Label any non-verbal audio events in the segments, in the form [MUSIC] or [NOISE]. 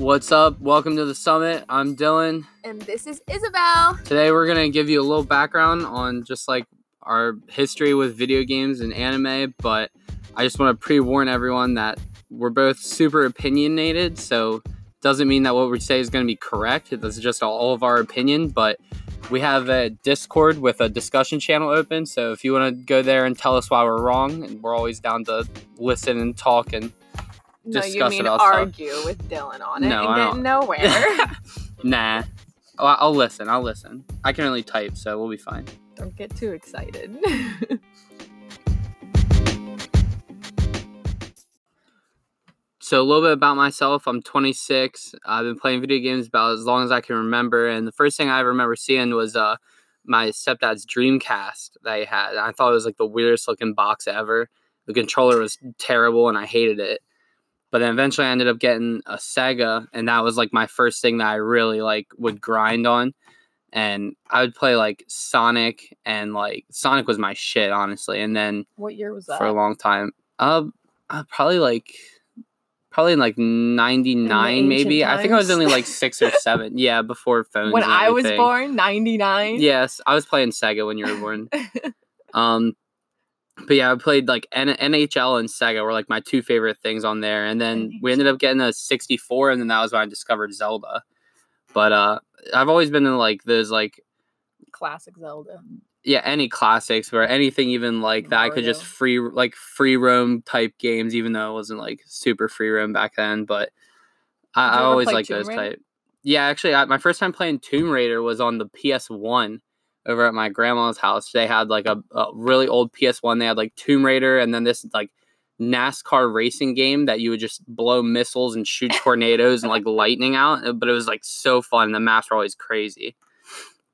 What's up? Welcome to the summit. I'm Dylan. And this is Isabel. Today we're going to give you a little background on just like our history with video games and anime, but I just want to pre-warn everyone that we're both super opinionated, so doesn't mean that what we say is going to be correct. This is just all of our opinion, but we have a Discord with a discussion channel open, so if you want to go there and tell us why we're wrong, and we're always down to listen and talk and No, you mean about stuff. argue with Dylan on it No, I and don't. get nowhere. [LAUGHS] nah. I'll, I'll listen. I'll listen. I can only type, so we'll be fine. Don't get too excited. [LAUGHS] So a little bit about myself. I'm 26. I've been playing video games about as long as I can remember, and the first thing I remember seeing was uh my stepdad's Dreamcast that he had. I thought it was like the weirdest looking box ever. The controller was terrible, and I hated it. But then eventually, I ended up getting a Sega, and that was like my first thing that I really like would grind on. And I would play like Sonic, and like Sonic was my shit, honestly. And then what year was that? for a long time. Uh, uh probably like probably in like 99 ancient maybe. I think I was only like 6 or 7. Yeah, before [LAUGHS] phones. when I was born, 99. Yes, I was playing Sega when you were born. [LAUGHS] um but yeah, I played like N- NHL and Sega were like my two favorite things on there. And then we ended up getting a 64 and then that was when I discovered Zelda. But uh I've always been in like those like Classic Zelda. yeah any classics or anything even like that i could just free like free roam type games even though it wasn't like super free roam back then but i, I always like those Raider? type yeah actually I, my first time playing tomb raider was on the ps1 over at my grandma's house. They had like a, a really old ps1 they had like tomb raider and then this like nascar racing game that you would just blow missiles and shoot [LAUGHS] tornadoes and like lightning out but it was like so fun. The maps were always crazy.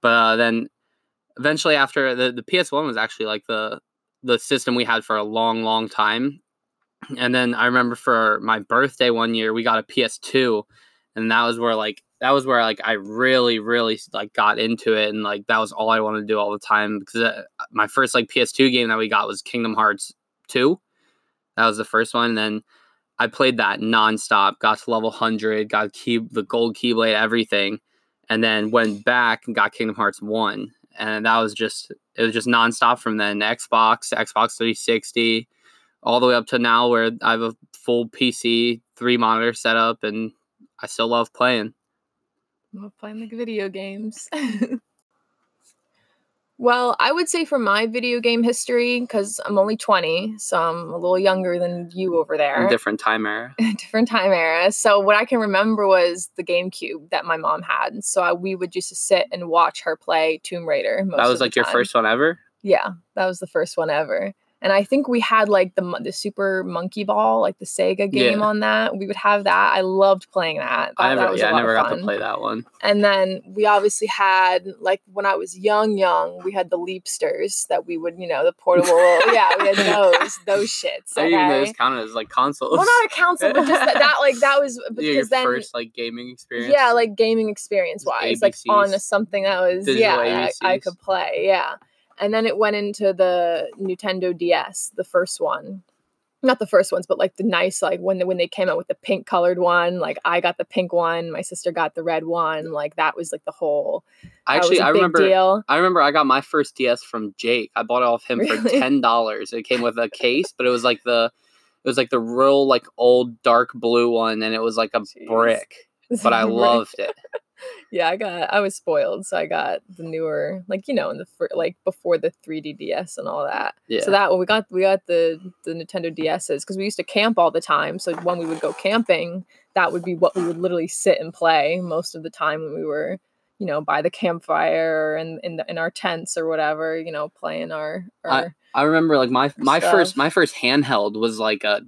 But uh, then eventually after the, the ps1 was actually like the the system we had for a long long time. And then i remember for my birthday one year we got a ps2 and that was where like that was where like i really really like got into it and like that was all i wanted to do all the time because uh, my first like ps2 game that we got was kingdom hearts 2 that was the first one and then i played that nonstop got to level 100 got key the gold keyblade everything and then went back and got kingdom hearts 1 and that was just it was just nonstop from then. Xbox xbox 360 all the way up to now where i have a full pc three monitor setup and i still love playing Love playing like video games. [LAUGHS] well, I would say for my video game history, because I'm only 20, so I'm a little younger than you over there. different time era [LAUGHS] different time era. So what I can remember was the GameCube that my mom had. So I, we would just sit and watch her play Tomb Raider. Most that was like your first one ever Yeah, that was the first one ever. And I think we had like the the Super Monkey Ball, like the Sega game Yeah. on that. We would have that. I loved playing that. i That- that never a yeah i never got to play that one And then we obviously had like when I was young, young, we had the Leapsters that we would, you know, the portable. [LAUGHS] yeah, we had those, those shits. i didn't even Okay. those counted as like consoles Well, not a console, but just that, that like that was [LAUGHS] Yeah, your because then first like gaming experience yeah, like gaming experience wise, like on something that was Digital yeah, I, I could play, yeah. And then it went into the Nintendo DS, the first one. Not the first ones, but like the nice, like when they, when they came out with the pink colored one, like I got the pink one, my sister got the red one, like that was like the whole. actually i big remember deal. I remember I got my first DS from Jake. I bought it off him for ten dollars. It came with a case, but it was like the it was like the real like old dark blue one, and it was like a Jeez. brick. But I [LAUGHS] loved it. Yeah, I got. I was spoiled, so I got the newer, like you know, in the like before the 3D DS and all that. Yeah. So that when we got we got the the Nintendo DSs because we used to camp all the time. So when we would go camping, that would be what we would literally sit and play most of the time when we were, you know, by the campfire and in the, in our tents or whatever, you know, playing our. our I remember like my my Stuff. first my first handheld was like a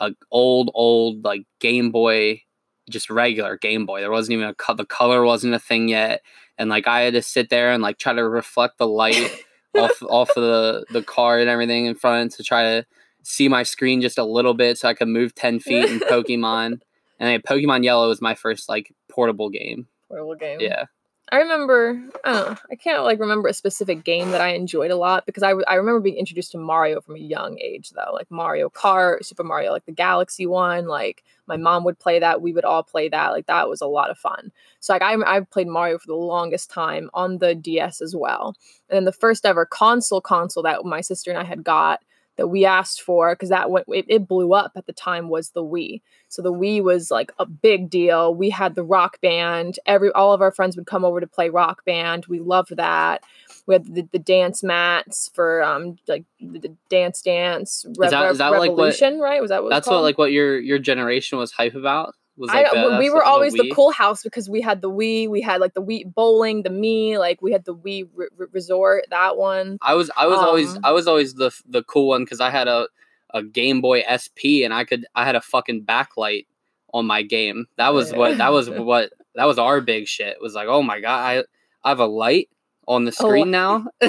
a old old like Game Boy, just regular Game Boy. There wasn't even a co- the color wasn't a thing yet, and like I had to sit there and like try to reflect the light [LAUGHS] off off of the the car and everything in front to try to see my screen just a little bit so I could move ten feet in [LAUGHS] Pokemon. And then Pokemon Yellow was my first like portable game. portable game. Yeah, I remember, I don't know, I can't like remember a specific game that I enjoyed a lot because I, remember being introduced to Mario from a young age though, like Mario Kart, Super Mario, like the Galaxy one. Like my mom would play that, we would all play that. Like that was a lot of fun. So like I I played Mario for the longest time on the DS as well. And then the first ever console console that my sister and I had got that we asked for because that went it, it, blew up at the time was the Wii. So the Wii was like a big deal. We had the Rock Band. Every all of our friends would come over to play Rock Band. We loved that. We had the, the dance mats for um like the, the Dance Dance Is that- is that like what- Revolution, right? Was that what That's what like what your your generation was hype about. Was I, like the- we were always the, Wii? cool house because we had the Wii, we had like the Wii bowling, the me, like we had the Wii re- re- resort, that one. I was I was always Um, I was always the the cool one because I had a a Game Boy SP and I could I had a fucking backlight on my game. That was what that was [LAUGHS] what that was our big shit. Was like, oh my god, I I have a light on the Oh, screen now. [LAUGHS]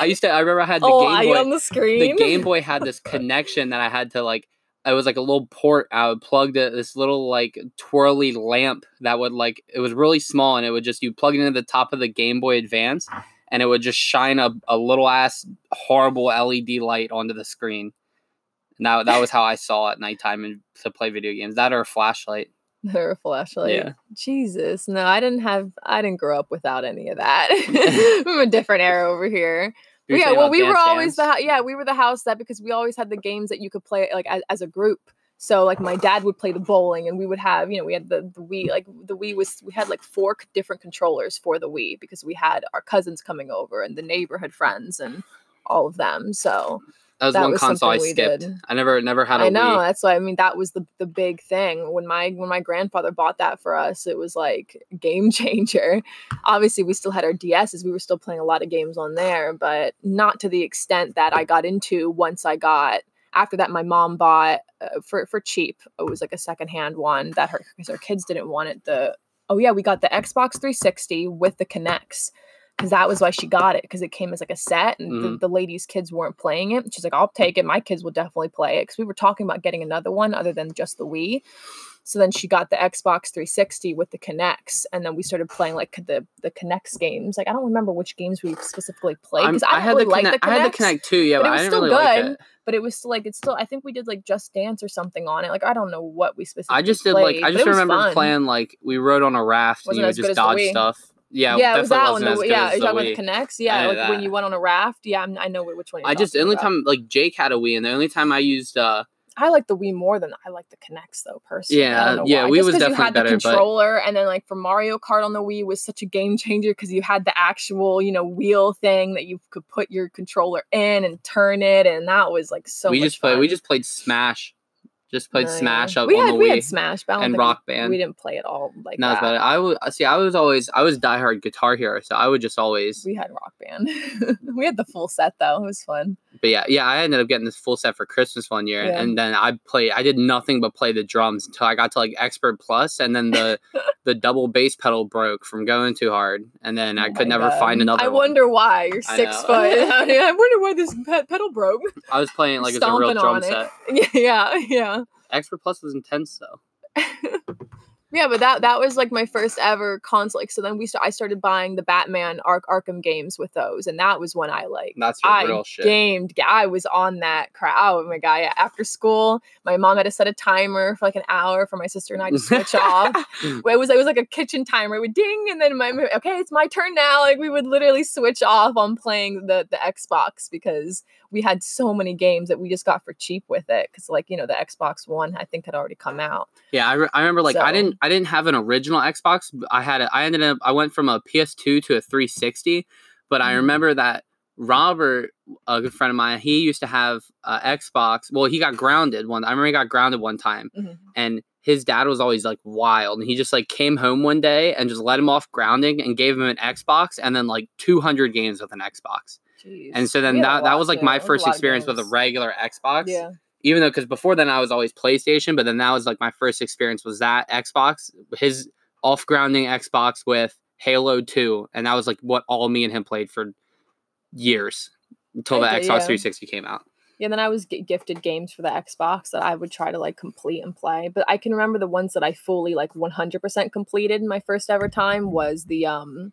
I used to I remember I had the oh, Game Boy. on the screen. the Game Boy had this [LAUGHS] connection that I had to like. It was like a little port. I would plug this little like twirly lamp that would like it was really small and it would just you plug it into the top of the Game Boy Advance and it would just shine a, a little ass horrible LED light onto the screen. And that that was how I saw at nighttime and to play video games. That or a flashlight. [LAUGHS] Her flashlight. Yeah. Jesus. No, I didn't have I didn't grow up without any of that. [LAUGHS] [LAUGHS] I'm a different era over here. Yeah, well, we were always the Dance? hou- yeah we were the house that because we always had the games that you could play like as, as a group. So like my dad would play the bowling, and we would have you know we had the the Wii like the Wii was we had like four different controllers for the Wii because we had our cousins coming over and the neighborhood friends and all of them. So That was that one was console I skipped. did. I never never had a I know Wii. that's why I mean that was the the big thing when my when my grandfather bought that for us. It was like game [LAUGHS] changer. Obviously, we still had our DSs. We were still playing a lot of games on there, but not to the extent that I got into once I got. After that, my mom bought uh, for for cheap. It was like a secondhand one that her because her kids didn't want it. The oh yeah, we got the Xbox 360 with the Kinects because that was why she got it because it came as like a set and the, Mhm. the lady's kids weren't playing it. She's like, I'll take it. My kids will definitely play it because we were talking about getting another one other than just the Wii. So then she got the Xbox 360 with the Kinects, and then we started playing like the the Kinects games. Like I don't remember which games we specifically played because I, I had really the liked Kinect. the I had the Kinects, Connect too. Yeah, but but, it I was still really like good. it. But it was still like it's still. I think we did like Just Dance or something on it. Like I don't know what we specifically. I just did played, like I just remember fun. playing like we rode on a raft Wasn't and you would just dodge stuff. Yeah, Yeah, it was that one. The, yeah, you're talking about the Kinects. Yeah, like when you went on a raft. Yeah, I'm, I know which one. I just the only about. time like Jake had a Wii and the only time I used uh I like the Wii more than I like the Kinects though personally. Yeah, yeah, why. Wii Just was definitely you had better, the but- controller, and then like for Mario Kart on the Wii was such a game changer because you had the actual you know wheel thing that you could put your controller in and turn it, and that was like so. we just played we just played Smash. Just played No, yeah. Smash up we on had, the We Wii. had Smash, but and Rock we, Band. We didn't play it all like No, that. better. I would see. I was always I was diehard Guitar Hero, so I would just always. We had Rock Band. [LAUGHS] we had the full set though. It was fun. But yeah, yeah, I ended up getting this full set for Christmas one year, Yeah. and then I played. I did nothing but play the drums until I got to like Expert Plus, and then the [LAUGHS] the double bass pedal broke from going too hard, and then I Oh could never God. find another. I one. wonder why you're six foot. [LAUGHS] I wonder why this pe- pedal broke. I was playing like it's a real drum on it. set. yeah, yeah. Expert Plus was intense though. [LAUGHS] Yeah, but that that was like my first ever console. Like, so then we st- I started buying the Batman Ark Arkham games with those, and that was when I like That's your I real shit. gamed. I was on that crowd. Oh my god! Yeah. After school, my mom had to set a timer for like an hour for my sister and I to [LAUGHS] switch off. It was it was like a kitchen timer. It would ding, and then my okay, it's my turn now. Like we would literally switch off on playing the the Xbox because we had so many games that we just got for cheap with it. Because like you know the Xbox One I think had already come out. Yeah, I, re- I remember like I didn't I didn't have an original Xbox. i had a, I ended up I went from a PS2 to a 360, but I Mhm. remember that Robert, a good friend of mine, he used to have a Xbox. Well, he got grounded one. I remember he got grounded one time, Mhm. and his dad was always like wild, and he just like came home one day and just let him off grounding and gave him an Xbox and then like 200 games with an Xbox. Jeez. And so then that that was like my was first experience with a regular Xbox Yeah. even though because before then I was always PlayStation, but then that was like my first experience was that Xbox, his off grounding Xbox with Halo 2, and that was like what all me and him played for years until the Okay, Xbox yeah. 360 came out. Yeah, then I was g- gifted games for the Xbox that I would try to like complete and play. But I can remember the ones that I fully like 100% completed my first ever time was the um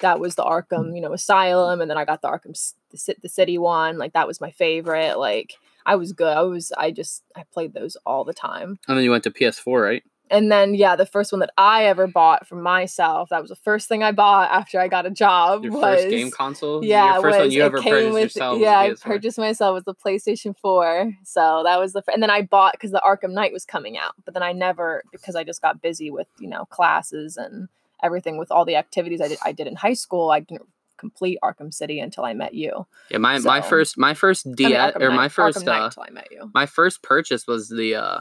that was the Arkham, you know, Asylum and then I got the Arkham the, the City one. Like that was my favorite. Like I was good. I was I just I played those all the time. And then you went to PS4, right? And then yeah, the first one that I ever bought for myself, that was the first thing I bought after I got a job Your was first game console? yeah, Your first was, one you ever purchased with, yourself? Yeah, I PS4. purchased myself with the PlayStation 4. So that was the fir- and then I bought because the Arkham Knight was coming out. But then I never because I just got busy with, you know, classes and everything with all the activities I did I did in high school. I didn't complete Arkham City until I met you. Yeah, my, my first my first I mean, DS or Knight- my first uh, until I met you. my first purchase was the uh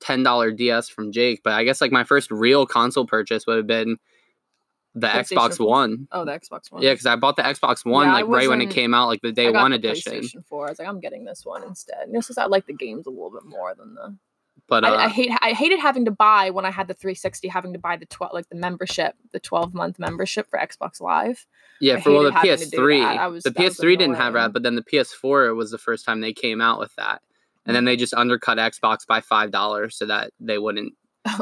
ten dollar DS from Jake, but I guess like my first real console purchase would have been the Xbox 4. One. Oh, the Xbox One. Yeah, because I bought the Xbox One Yeah, like right when it came out, like the day one the edition. 4. I was like, I'm getting this one instead. Just because I like the games a little bit more than the But uh, I, I hate I hated having to buy when I had the 360 having to buy the 12 like the membership the 12 month membership for Xbox Live. yeah, I for well, the hated having to do PS3, was- the PS3 didn't have that, but then the PS4 was the first time they came out with that, and then they just undercut Xbox by five dollars so that they wouldn't. [LAUGHS]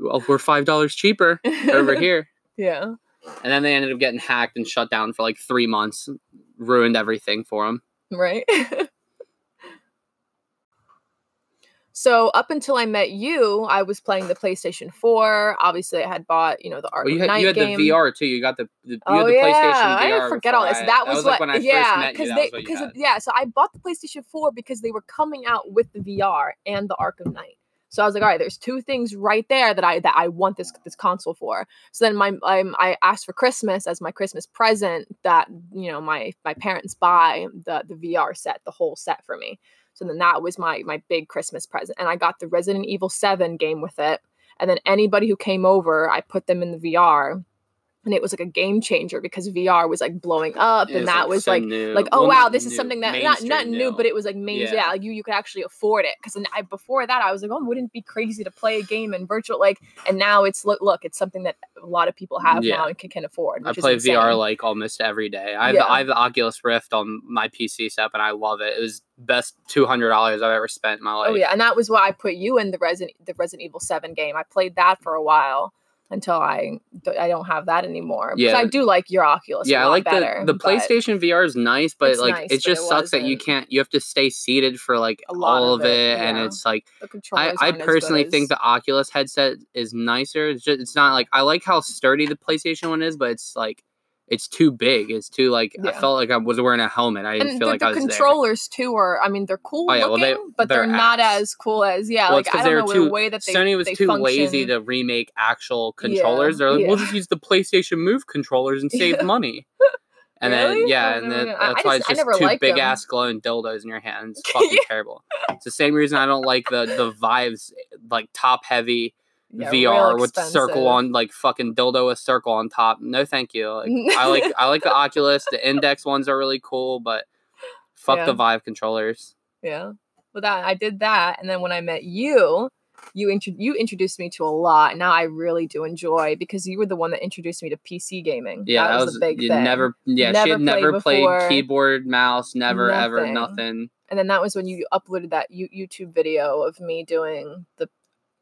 Well, we're five dollars cheaper over [LAUGHS] here. Yeah. And then they ended up getting hacked and shut down for like three months, ruined everything for them. Right. [LAUGHS] so up until I met you, I was playing the PlayStation 4. Obviously, I had bought you know the Arkham Well, you had, Knight you had game. the VR too. You got the, the you Oh had the yeah, PlayStation I VR. forget all this. I- That was, like what, when I first yeah, met you. because That they, was because yeah. So I bought the PlayStation 4 because they were coming out with the VR and the Arkham Knight. So I was like, all right, there's two things right there that I that I want this this console for. So then my um, I asked for Christmas as my Christmas present that you know my my parents buy the the VR set, the whole set for me. So then that was my my big Christmas present, and I got the Resident Evil Seven game with it. And then anybody who came over, I put them in the VR, and it was like a game changer because VR was like blowing up, and that like, was like new. like oh Well, wow this is something that not not mainstream new but it was like main yeah. Yeah. like you you could actually afford it because I before that I was like oh wouldn't it be crazy to play a game in virtual like and now it's look look it's something that a lot of people have Yeah. now and can, can afford I play insane. VR like almost every day. I have, Yeah. I have the Oculus Rift on my PC setup and I love it. It was best two hundred dollars I've ever spent in my life. oh yeah and that was why I put you in the Resident the Resident Evil Seven game I played that for a while until I I don't have that anymore because Yeah. I do like your Oculus yeah, I like better, the the PlayStation VR is nice, but It's like nice, it just sucks that you can't. You have to stay seated for like all of it, it, and it's like I, I aren't as personally think the Oculus headset is nicer. It's just it's not like I like how sturdy the PlayStation one is, but it's like it's too big. It's too like I felt like I was wearing a helmet. I didn't and feel the, like the I was there. controllers too are i mean they're cool Oh, yeah, well, looking they- but they're, they're not as cool as yeah Well, like i don't know were the too- way that they Sony was too lazy to remake actual controllers. Yeah, They're like, we'll just use the PlayStation Move controllers and [LAUGHS] save Yeah. money. And Really? then yeah, and then knew. I- I that's why just- it's just two big them. ass glowing dildos in your hands. [LAUGHS] It's fucking terrible. It's the same reason I don't like the the Vives like top heavy Yeah, VR with circle on like fucking dildo with circle on top. No, thank you. Like, I like [LAUGHS] I like the Oculus. The Index ones are really cool, but fuck Yeah. the Vive controllers. yeah Well, that i did that and then when i met you you intro- you introduced me to a lot and now i really do enjoy because you were the one that introduced me to pc gaming Yeah, that was, the big you thing never. Yeah, Never she had never played played keyboard, mouse, never ever Nothing. nothing. and then that was when you uploaded that you youtube video of me doing the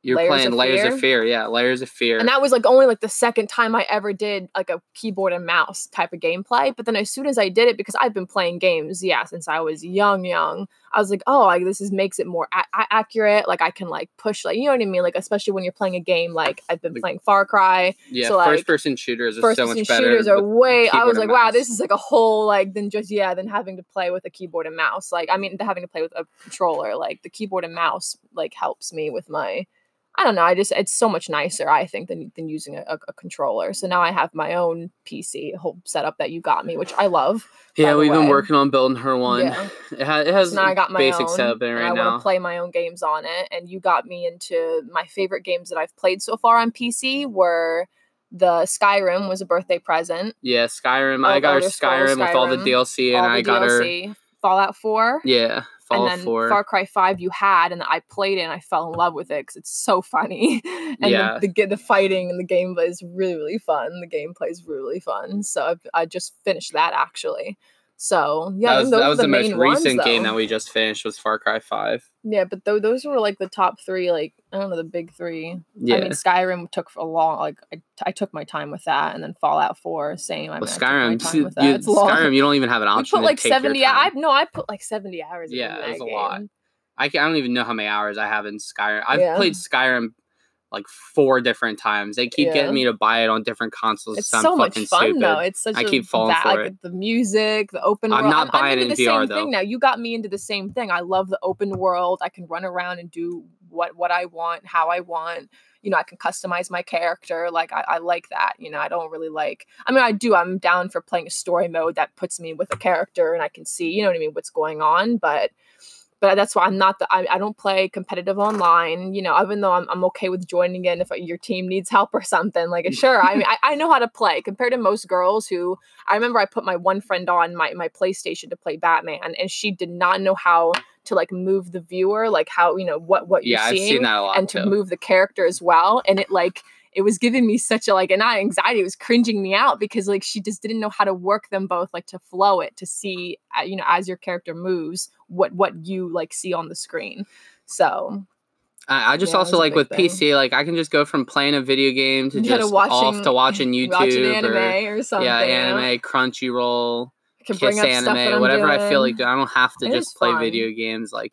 You're Layers playing of Layers Fear? of Fear. Yeah, Layers of Fear. And that was like only like the second time I ever did like a keyboard and mouse type of gameplay. But then as soon as I did it, because I've been playing games, yeah, since I was young, young, I was like, oh, like this is makes it more a- a- accurate. Like I can like push, like you know what I mean. Like especially when you're playing a game, like I've been playing Far Cry. yeah, so, like, first person shooters are First so person much better. shooters are way. I was like, wow, this is like a whole like than just yeah, than having to play with a keyboard and mouse. Like I mean, having to play with a controller. Like the keyboard and mouse like helps me with my. I don't know. I just it's so much nicer, I think, than than using a, a, controller. So now I have my own PC, whole setup that you got me, which I love. yeah, we've been working on building her one. Yeah. It, ha- it has So now I got my basic own, setup in it and right I want now. to play my own games on it. And you got me into my favorite games that I've played so far on PC were the Skyrim was a birthday present. yeah, Skyrim. I got her Scrolls Skyrim, with all the Skyrim, DLC, and all I the got her. Fallout 4. Yeah, and then 4. Far Cry 5 you had, and I played it and I fell in love with it because it's so funny. [LAUGHS] and Yeah. the, the, the fighting and the gameplay is really, really fun. The gameplay is really fun. So I've, I just finished that actually. So yeah, that was, that was the, most main ones, recent game that we just finished was Far Cry Five. Yeah, but tho- those were like the top three. Like I don't know the big three. Yeah, I mean, Skyrim took a long. Like I, I took my time with that, and then Fallout Four, same. I well, mean, I Skyrim, that. you, It's long. Skyrim, you don't even have an [LAUGHS] option. put to like seventy. I no, I put like seventy hours. Yeah, that was a lot. I, can, I don't even know how many hours I have in Skyrim. I've Yeah. played Skyrim like four different times. They keep Yeah. getting me to buy it on different consoles. It's I'm so much fucking fun stupid. though. It's such I a keep falling va- for like it. the music, the open world I'm world. not buying into it in the VR, same though. thing now. You got me into the same thing. I love the open world. I can run around and do what what I want, how I want. You know, I can customize my character. Like I, I like that. You know, I don't really like. I mean, I do. I'm down for playing a story mode that puts me with a character and I can see. You know what I mean? What's going on, but. But that's why I'm not the. I, I don't play competitive online. You know, even though I'm, I'm okay with joining in if your team needs help or something. Like, mm. sure, I mean, [LAUGHS] I, I know how to play compared to most girls who. I remember I put my one friend on my my PlayStation to play Batman, and she did not know how to like move the viewer, like how you know what what Yeah, you're seeing, seen that a lot and to move the character as well. And it like it was giving me such a like an anxiety. It was cringing me out because like she just didn't know how to work them both, like to flow it to see, uh, you know, as your character moves, what what you like see on the screen. So I, just Yeah, also like with thing. PC, like I can just go from playing a video game to [LAUGHS] Instead just off watching- to watching [LAUGHS] YouTube watching anime or or, something, yeah, anime, Crunchyroll, Kiss Anime, I'm whatever I feel like. doing. I don't have to It just play fun. video games. Like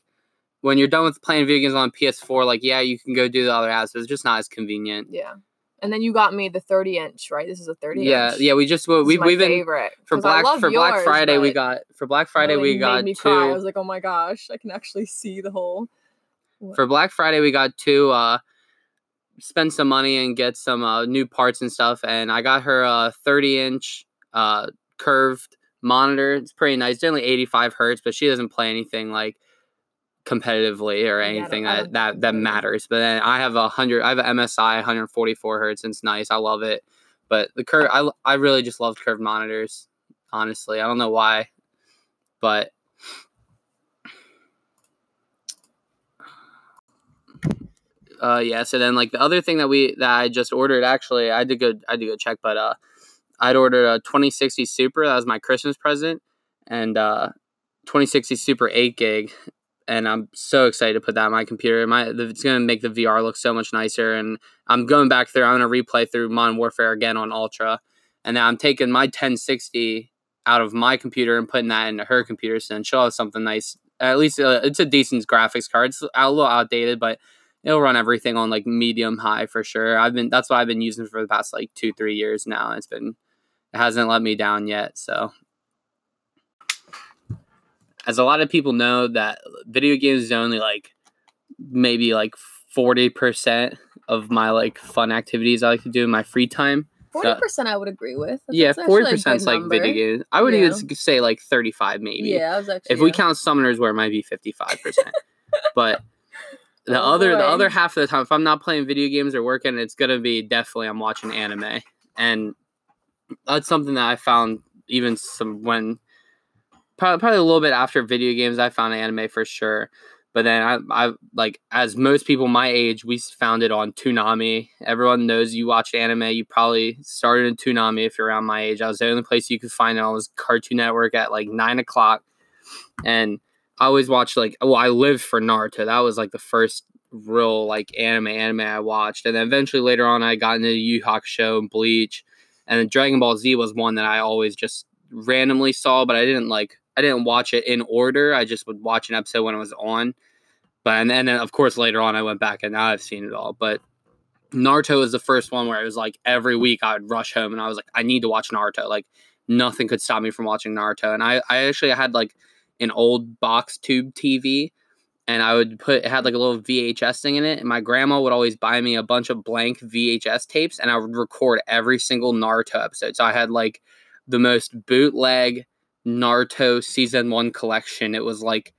when you're done with playing video games on PS4, like yeah, you can go do the other apps, but it's just not as convenient. Yeah. And then you got me the 30 inch, right? This is a 30 Yeah, inch. yeah. Yeah. We just is we we've been favorite. for Black for Black Friday we got for Black Friday we got two cry. I was like, oh my gosh, I can actually see the whole. for Black Friday we got two uh spend some money and get some uh, new parts and stuff and I got her a 30 inch uh curved monitor. It's pretty nice. It's only 85 hertz, but she doesn't play anything like competitively or Yeah, anything I that that, that matters. But then I have a hundred I have an MSI 144 hertz and it's nice. I love it. But the curve I I really just love curved monitors, honestly. I don't know why. But uh yeah so then like the other thing that we that i just ordered actually i did go i did go check but uh i'd ordered a 2060 super that was my christmas present and uh 2060 super 8 gig and i'm so excited to put that on my computer my it's going to make the vr look so much nicer and i'm going back through i'm going to replay through modern warfare again on ultra and now i'm taking my 1060 out of my computer and putting that into her computer so then she'll have something nice at least uh, it's a decent graphics card it's a little outdated but it'll run everything on like medium high for sure. I've been that's what I've been using for the past like two three years now. It's been it hasn't let me down yet. So as a lot of people know that video games is only like maybe like forty percent of my like fun activities I like to do in my free time. 40% I would agree with. That's- yeah, forty percent is like video games. I would Yeah. even say like thirty five maybe. Yeah, I was actually. If we count Summoners War it might be 55%. [LAUGHS] but the Oh, other the other half of the time if I'm not playing video games or working, it's going to be definitely I'm watching anime. And that's something that I found even some when probably, probably a little bit after video games I found anime for sure. But then I, I like as most people my age, we found it on Toonami. Everyone knows you watch anime. You probably started in Toonami if you're around my age. I was the only place you could find it on was Cartoon Network at like nine o'clock, and I always watched like well, I lived for Naruto. That was like the first real like anime anime I watched, and then eventually later on I got into Yu Hakusho and Bleach, and then Dragon Ball Z was one that I always just randomly saw, but I didn't like I didn't watch it in order. I just would watch an episode when it was on. But and then, of course later on I went back and now I've seen it all. But Naruto was the first one where it was like every week I would rush home and I was like, I need to watch Naruto. Like nothing could stop me from watching Naruto. And I, I actually had like an old box tube TV and I would put it had like a little VHS thing in it. And my grandma would always buy me a bunch of blank VHS tapes and I would record every single Naruto episode. So I had like the most bootleg Naruto season one collection. It was like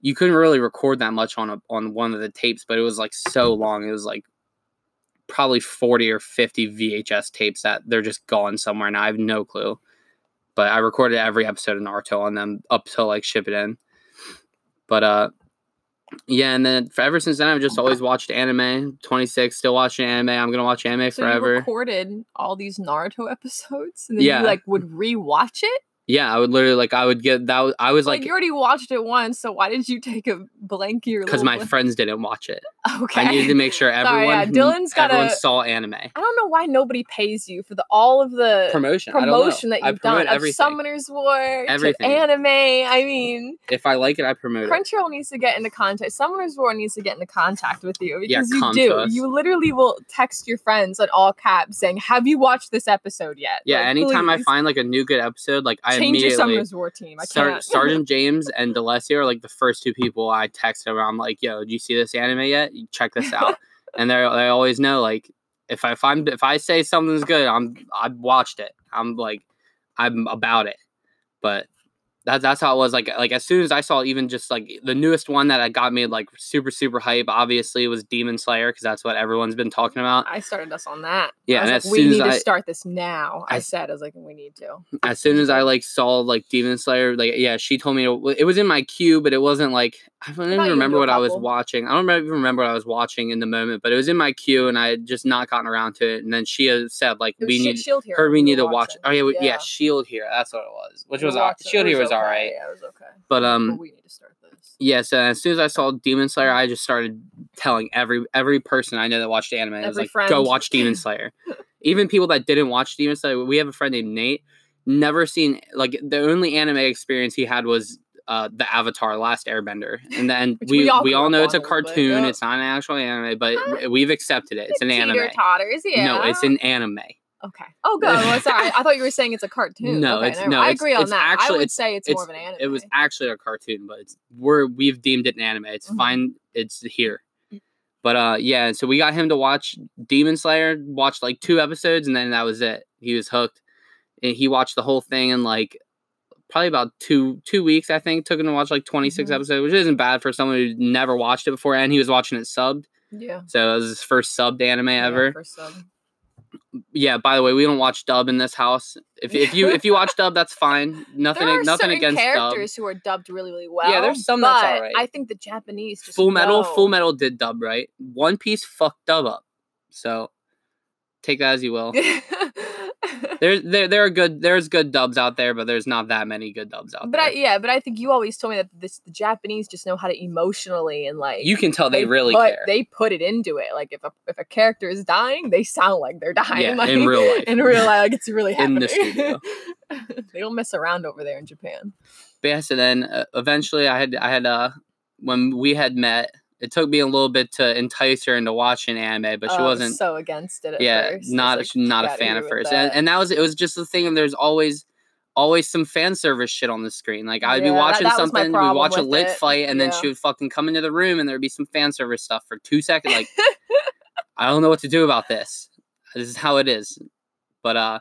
you couldn't really record that much on a on one of the tapes, but it was like so long. It was like probably 40 or 50 VHS tapes that they're just gone somewhere now. I have no clue. But I recorded every episode of Naruto on them up till like Shippuden. But uh yeah, and then for ever since then I've just always watched anime. 26, still watching anime. I'm gonna watch anime So you forever. recorded all these Naruto [LAUGHS] episodes, and then Yeah. you like would rewatch it. Yeah, I would literally like I would get that. Was, I was Like, like you already watched it once, so why did you take a blank your because my friends didn't watch it. Okay. I needed to make sure [LAUGHS] Sorry, everyone yeah, Dylan's got everyone a- saw anime I don't know why nobody pays you for the all of the promotion. I don't know. promotion that you've done promote of. Summoners War Everything. anime. I mean, If I like it, I promote it. Crunchyroll needs to get into contact. Summoners War needs to get into contact with you Yeah, because you do. You literally will text your friends in all caps saying, "Have you watched this episode yet?" Yeah, Like, anytime I find like a new good episode, like I change your Summoners War team. I Sar- can't. Sergeant [LAUGHS] James and Delesio are like the first two people I text them. I'm like, "Yo, do you see this anime yet? Check this out." [LAUGHS] and they they always know like if I if I'm if I say something's good, I'm I've watched it. I'm like I'm about it. But that's that's how it was. Like like as soon as I saw even just like the newest one that uh, got me like super super hype, obviously was Demon Slayer because that's what everyone's been talking about. I started us on that. Yeah, and like, as we soon as need to I- start this now. I, I- said, I was like, we need to. as soon as I like saw like Demon Slayer, like yeah, she told me to, it was in my queue, but it wasn't like I don't even remember what I was watching. I don't even remember what I was watching in the moment, but it was in my queue, and I had just not gotten around to it. And then she had said like we need Shield Hero. her, we need to watch. Oh yeah, we- yeah, Shield Hero. That's what it was, which We was all, Shield it Hero was okay. all right. Yeah, it was okay. But um, we need to start this. yeah. So as soon as I saw Demon Slayer, I just started telling every every person I know that watched anime, I was like, friend. go watch Demon [LAUGHS] Slayer. Even people that didn't watch Demon Slayer, we have a friend named Nate. Never seen like the only anime experience he had was uh, the Avatar: Last Airbender, and then we we we all all, know it's a on a little bit, cartoon. yeah. It's not an actual anime, but Huh? we've accepted it. It's an anime. Teeter totters, yeah. No, it's an anime. Okay. Oh, good. Well, [LAUGHS] sorry. I thought you were saying it's a cartoon. No, okay, it's- no, I it's- agree on it's that. I actually- would it's- say it's, it's- more of an anime. It was actually a cartoon, but it's we're we've deemed it an anime. It's Mhm. fine. It's here. But uh yeah, so we got him to watch Demon Slayer, watched like two episodes, and then that was it. He was hooked. And he watched the whole thing in like probably about two two weeks, I think. Took him to watch like 26 Mhm. episodes, which isn't bad for someone who never watched it before, and he was watching it subbed. yeah. So it was his first subbed anime yeah, ever. for some. Yeah, by the way, we don't watch dub in this house. If if you if you watch dub, that's fine. [LAUGHS] Nothing there are nothing against dub. characters who are dubbed really, really well. Yeah, there's some that's alright. I think the Japanese just Full Metal, know. Full Metal did dub right. One Piece fucked dub up. So take that as you will. [LAUGHS] [LAUGHS] There's there there are good there's good dubs out there, but there's not that many good dubs out but I, there. yeah, but I think you always told me that this the Japanese just know how to emotionally and like you can tell they, really put, care. They put it into it. Like if a if a character is dying, they sound like they're dying. Yeah, like, in real [LAUGHS] life. In real life, like it's really happening. [LAUGHS] In the studio. they don't mess around over there in Japan. But yeah, so then uh, eventually I had I had uh when we had met, it took me a little bit to entice her into watching anime, but she Oh, was wasn't so against it. At yeah, first. Not like, not a fan with first, and, and that was it was just the thing of there's always always some fan service shit on the screen. Like I'd Yeah, be watching that my something, we'd watch a lit it. fight, and then she would fucking come into the room, and there'd be some fan service stuff for two seconds. Like [LAUGHS] I don't know what to do about this. This is how it is. But uh,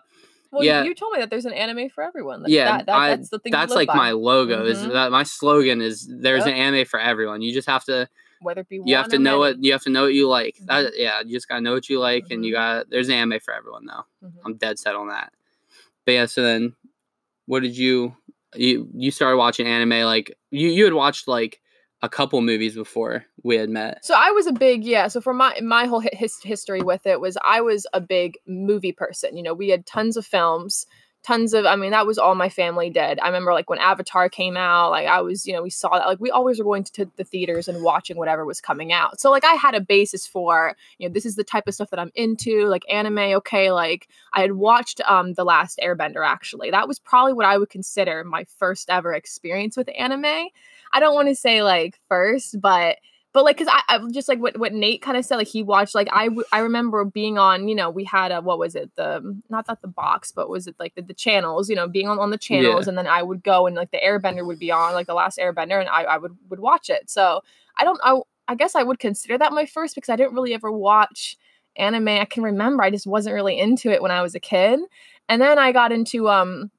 well, you- yeah. you told me that there's an anime for everyone. Like, yeah, that, that, I- that's the thing. that's like by. my logo. Is Mhm. that my slogan is there's Yep. an anime for everyone. You just have to whether it be you have to know many. what you have to know what you like. Mhm. That, yeah, you just gotta know what you like, and you Mhm. got there's an anime for everyone though. Mhm. I'm dead set on that. But yeah, so then what did you you you started watching anime like you you had watched like a couple movies before we had met. So I was a big yeah. So for my my whole his, history with it was I was a big movie person. You know, we had tons of films, tons of. I mean, that was all my family did. I remember like when Avatar came out, like I was, you know, we saw that. Like we always were going to the theaters and watching whatever was coming out. So like I had a basis for you know this is the type of stuff that I'm into, like anime. Okay, like I had watched um the last Airbender actually. That was probably what I would consider my first ever experience with anime. I don't want to say like first, but but like because I, I just like what, what nate kind of said like he watched like I, w- I remember being on you know we had a what was it the not that the box but was it like the, the channels you know being on, on the channels and then i would go and like the airbender would be on like the last airbender and i, I would would watch it. So i don't I, I guess i would consider that my first because i didn't really ever watch anime. I can remember i just wasn't really into it when i was a kid. And then i got into um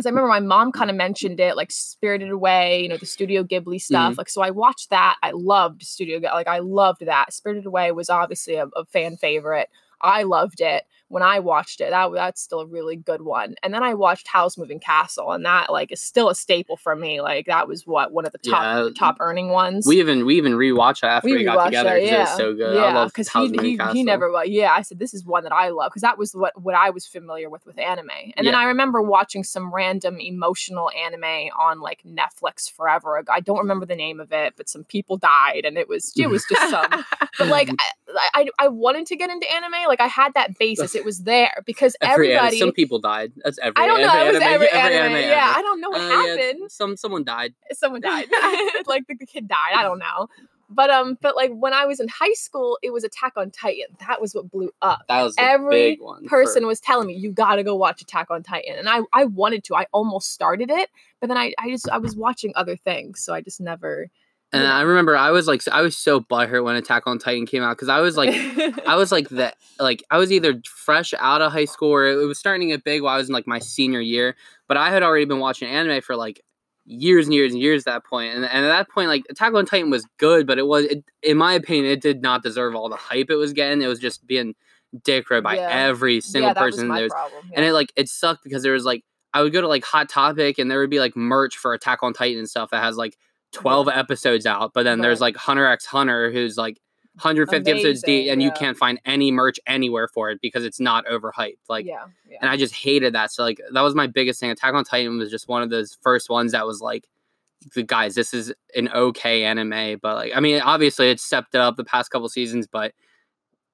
because I remember my mom kind of mentioned it, like Spirited Away, you know, the Studio Ghibli stuff. Mm. Like, so I watched that. I loved Studio, like, I loved that. Spirited Away was obviously a, a fan favorite. I loved it when I watched it. That that's still a really good one. And then I watched Howl's Moving Castle, and that like is still a staple for me. Like that was what one of the top Yeah, top earning ones. We even we even rewatched it after we, We got together. 'cause It was so good. Yeah, because Howl's he, Moving he, Castle. he never yeah. I said this is one that I love because that was what what I was familiar with with anime, and then I remember watching some random emotional anime on like Netflix forever ago. I don't remember the name of it, but some people died, and it was it was just some. [LAUGHS] but like mm-hmm. I, I I wanted to get into anime. Like I had that basis. It was there because every everybody. some people died. That's every. I don't know. Every It was anime, every, every anime. anime Yeah. I don't know what Uh, yeah, happened some someone died. [LAUGHS] someone died [LAUGHS] [LAUGHS] like the, the kid died i don't know but um but like when i was in high school it was attack on titan that was what blew up That was Every big one. person for- was telling me you gotta go watch attack on titan and i i wanted to i almost started it but then i i just i was watching other things so i just never and I remember I was like I was so butthurt when Attack on Titan came out because I was like [LAUGHS] I was like that like I was either fresh out of high school or it was starting to get big while I was in like my senior year. But I had already been watching anime for like years and years and years at that point. And, and at that point, like Attack on Titan was good, but it was it, in my opinion, it did not deserve all the hype it was getting. It was just being dickroid by Yeah. every single yeah, person was there. problem And it like it sucked because there was like I would go to like Hot Topic and there would be like merch for Attack on Titan and stuff that has like 12 episodes out, but then there's like Hunter x Hunter who's like 150 episodes deep Amazing, and you can't find any merch anywhere for it because it's not overhyped. Like yeah yeah and I just hated that. So like that was my biggest thing. Attack on Titan was just one of those first ones that was like the guys, this is an okay anime, but like I mean obviously it's stepped it up the past couple seasons, but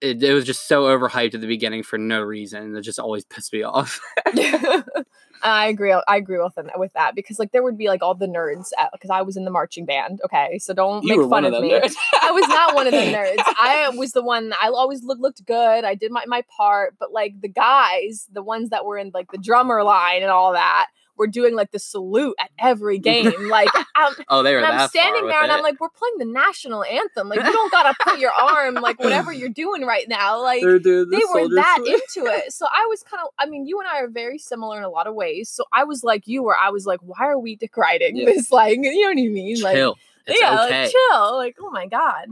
it, it was just so overhyped at the beginning for no reason. It just always pissed me off. [LAUGHS] [LAUGHS] I agree. I agree with them, with that because like there would be like all the nerds because I was in the marching band. Okay, so don't You make fun of of me. nerds. [LAUGHS] I was not one of the nerds. I was the one. I always looked looked good. I did my my part, but like the guys, the ones that were in like the drummer line and all that, were doing like the salute at every [LAUGHS] game. Like I'm, [LAUGHS] Oh, they were and I'm standing there and I'm like, we're playing the national anthem. Like you don't gotta [LAUGHS] put your arm like whatever you're doing right now. Like they were that into it. So I was kind of, I mean, you and I are very similar in a lot of ways. So I was like you, where I was like, why are we deriding Yeah. this? Like, you know what I mean? Like, It's yeah, okay. like, chill. Like, oh my God.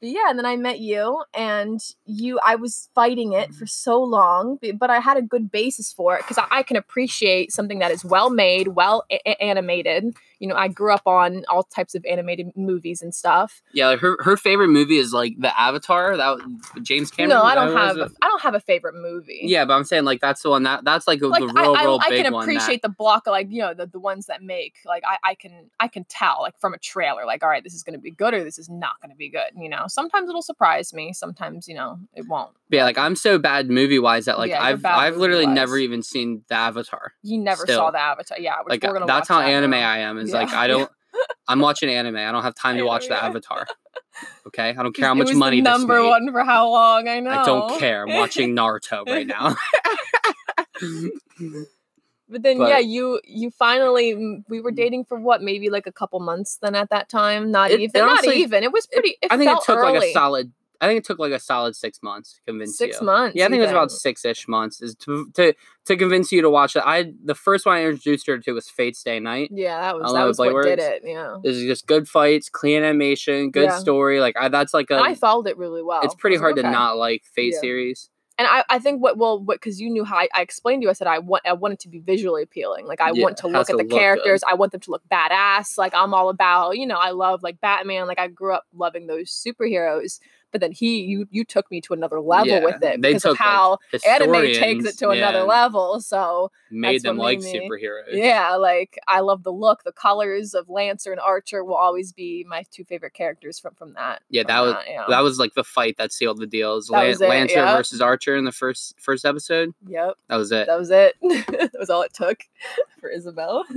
But yeah, and then I met you, and you, I was fighting it for mm-hmm. so long, but I had a good basis for it because I, I can appreciate something that is well made, well a- a- animated. You know, I grew up on all types of animated movies and stuff. Yeah, like her her favorite movie is like the Avatar. That James Cameron. no, I don't have, a, I don't have a favorite movie. Yeah, but I'm saying like that's the one that that's like, like the real I, I, real I big can one. that- appreciate the block like you know the, the ones that make like I, I can I can tell like from a trailer like all right this is gonna be good or this is not gonna be good you know sometimes it'll surprise me sometimes you know it won't yeah, like I'm so bad movie wise that like Yeah, I've I've literally movie-wise. never even seen the Avatar. you never Still. saw the avatar yeah Like that's how that anime now. I am. Is like I don't. [LAUGHS] I'm watching anime. I don't have time to watch the. Avatar. [LAUGHS] Okay, I don't care how much money the number one for how long I know I don't care. I'm watching Naruto right now. [LAUGHS] but then but- yeah you you finally mm, we were dating for what maybe like a couple months then at that time not It- even it not even it was pretty it I think it took like a solid. I think it took like a solid six months to convince six you. months Yeah, I think it was about six ish months is to, to to convince you to watch it. I the first one I introduced her to was Fate/stay night. Yeah, that was don't that was what did it. Yeah, This is just good fights, clean animation, good Yeah. story. Like I, that's like a. and I followed it really well. it's pretty hard like, to not like Fate Yeah. series. And I, I think what well what because you knew how I, I explained to you I said I want I want it to be visually appealing like I Yeah, want to look at to the look good. characters I want them to look badass like I'm all about you know I love like Batman like I grew up loving those superheroes but then he you you took me to another level Yeah, with it they because of took, like, how anime takes it to another level so Made them like made me- superheroes. yeah like I love the look the colors of Lancer and Archer will always be my two favorite characters from from that Yeah, from that was- yeah. That was like the fight that sealed the deal. It Lan- it, Lancer yeah. versus Archer in the first first episode. yep That was it. that was it. [LAUGHS] that was all it took [LAUGHS] for Isabel. [LAUGHS]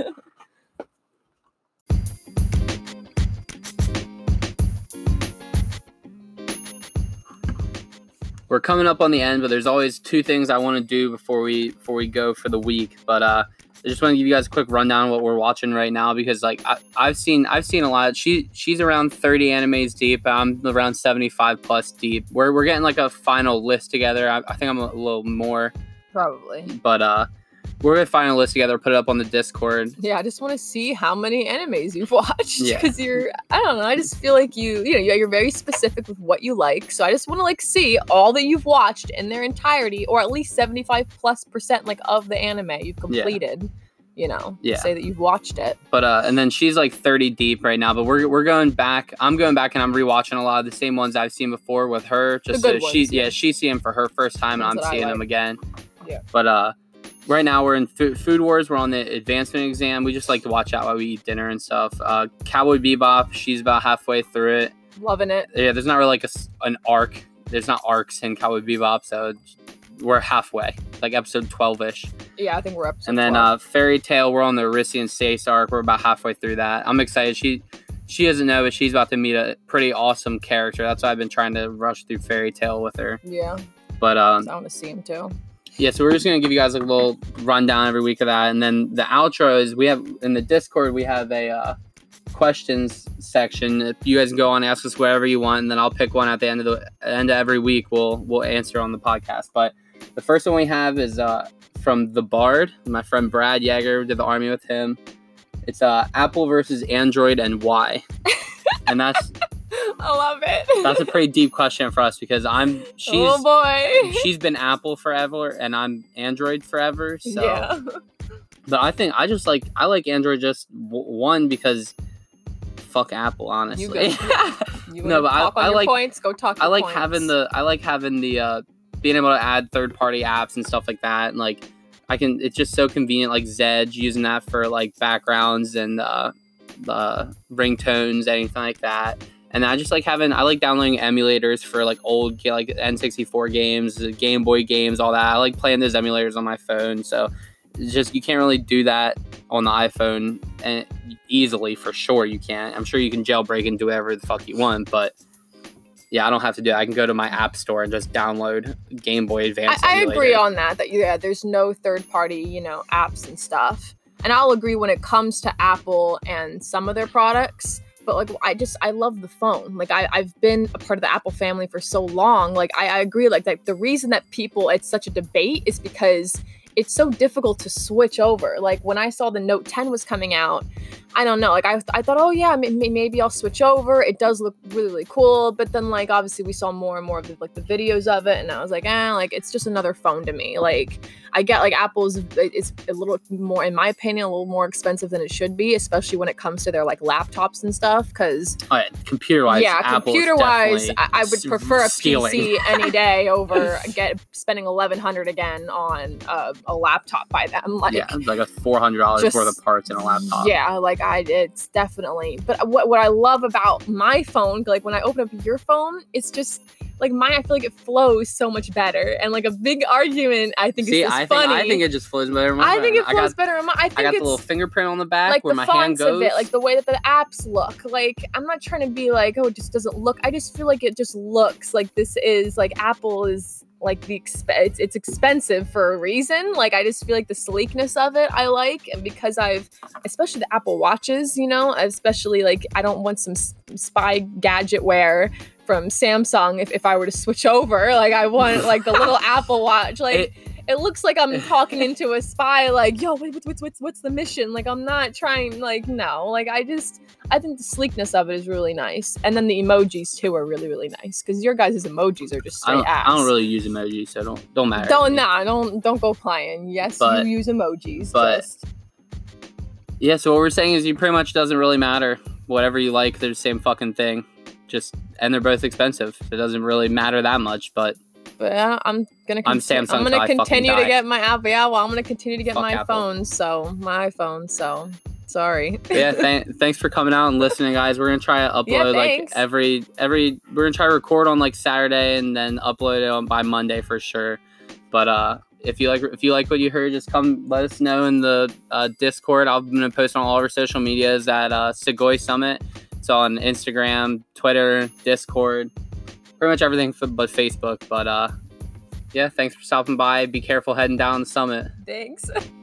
We're coming up on the end, but there's always two things I want to do before we before we go for the week. But uh, I just want to give you guys a quick rundown of what we're watching right now because like I, I've seen I've seen a lot. She she's around 30 animes deep. I'm around 75 plus deep. We're we're getting like a final list together. I, I think I'm a little more, Probably. but uh, we're gonna find a list together, put it up on the Discord. Yeah, I just want to see how many animes you've [LAUGHS] watched Yeah. because you're I don't know. I just feel like you you know you're very specific with what you like. So I just want to like see all that you've watched in their entirety, or at least seventy five plus percent like of the anime you've completed. You know, Yeah. say that you've watched it. But uh, and then she's like 30 deep right now. But we're we're going back. I'm going back and I'm rewatching a lot of the same ones I've seen before with her. Just so she ones, yeah. yeah. she's seeing for her first time, and I'm seeing them again. Yeah. But uh, right now we're in food, food wars. We're on the advancement exam. We just like to watch out while we eat dinner and stuff. Uh, Cowboy Bebop. She's about halfway through it. Loving it. Yeah, there's not really like a an arc. There's not arcs in Cowboy Bebop, so we're halfway, like episode 12 ish. Yeah, I think we're up. And then uh, Fairy Tail, we're on the Oración Seis arc. We're about halfway through that. I'm excited. She she doesn't know, but she's about to meet a pretty awesome character. That's why I've been trying to rush through Fairy Tail with her. yeah, But um, I want to see him too. Yeah, so we're just gonna give you guys a little rundown every week of that, and then the outro is we have in the Discord we have a uh, questions section. If you guys can go on, ask us whatever you want, and then I'll pick one at the end of the end of every week. We'll we'll answer on the podcast. But the first one we have is uh, from the Bard. My friend Brad Yeager did the army with him. It's uh, Apple versus Android and why, [LAUGHS] and that's I love it. that's a pretty deep question for us because I'm she's oh boy. she's been Apple forever and I'm Android forever. So, yeah. but I think I just like I like Android just w- one because fuck Apple, honestly. You go. [LAUGHS] You No, but I- I like- points. Go talk. I like points. having the I like having the uh being able to add third party apps and stuff like that and like I can it's just so convenient like Zedge using that for like backgrounds and uh the ringtones anything like that. And I just like having I like downloading emulators for like old like N64 games, Game Boy games, all that. I like playing those emulators on my phone. So it's just you can't really do that on the iPhone and easily for sure you can't. I'm sure you can jailbreak and do whatever the fuck you want, but yeah, I don't have to do that. I can go to my app store and just download Game Boy Advance. I agree on that. That yeah, there's no third party, you know, apps and stuff. And I'll agree when it comes to Apple and some of their products. But like, I just I love the phone. Like I I've been a part of the Apple family for so long. Like I, I agree. Like that the reason that people it's such a debate is because it's so difficult to switch over. Like when I saw the Note 10 was coming out, I don't know. Like I, I thought, oh yeah, may- may- maybe I'll switch over. It does look really, really cool. But then like obviously we saw more and more of the, like the videos of it, and I was like, eh, like it's just another phone to me. Like I get like Apple's it's a little more, in my opinion, a little more expensive than it should be, especially when it comes to their like laptops and stuff. Because Oh, computer wise, yeah, computer wise, I, I would prefer a stealing. PC [LAUGHS] any day over get spending eleven hundred again on a, a laptop by them. Like yeah, like a four hundred dollars worth of parts in a laptop. yeah, like I, it's definitely. But what what I love about my phone, like when I open up your phone, it's just like mine. I feel like it flows so much better. And like a big argument, I think See, is just I think funny. I think it just flows better. in my I think it flows got, better. In my, I think I got the little fingerprint on the back like where the my hand goes. of it, like the way that the apps look. Like I'm not trying to be like, oh, it just doesn't look. I just feel like it just looks like this is like Apple is like the exp- it's, it's expensive for a reason. Like I just feel like the sleekness of it I like, and because I've especially the Apple watches, you know, especially like I don't want some spy gadget wear from Samsung if, if I were to switch over. Like I want like the little [LAUGHS] Apple watch, like. It- it looks like I'm [LAUGHS] talking into a spy, like, yo, wait, what's, what's, what's, what's the mission? Like, I'm not trying, like, no. Like, I just, I think the sleekness of it is really nice. And then the emojis, too, are really, really nice. Because your guys' emojis are just I straight don't, ass. I don't really use emojis, so don't don't matter. Don't, nah, don't, don't go playing. Yes, But- you use emojis. but- just, Yeah, so what we're saying is, you pretty much doesn't really matter. Whatever you like, they're the same fucking thing. Just and they're both expensive. It doesn't really matter that much, but but uh, I'm gonna, I'm Samsung I'm gonna I continue to get my Apple. Yeah, well, I'm gonna continue to get Fuck my Apple. phone. So, my iPhone. So, sorry. yeah, th- [LAUGHS] thanks for coming out and listening, guys. We're gonna try to upload Yeah, like every every. We're gonna try to record on like Saturday and then upload it on by Monday for sure. But uh, if you like if you like what you heard, just come let us know in the uh, Discord. I'm gonna post on all of our social medias at uh, Sugoi Summit. It's on Instagram, Twitter, Discord, pretty much everything f- but Facebook. But uh, yeah, thanks for stopping by. Be careful heading down the summit. Thanks. [LAUGHS]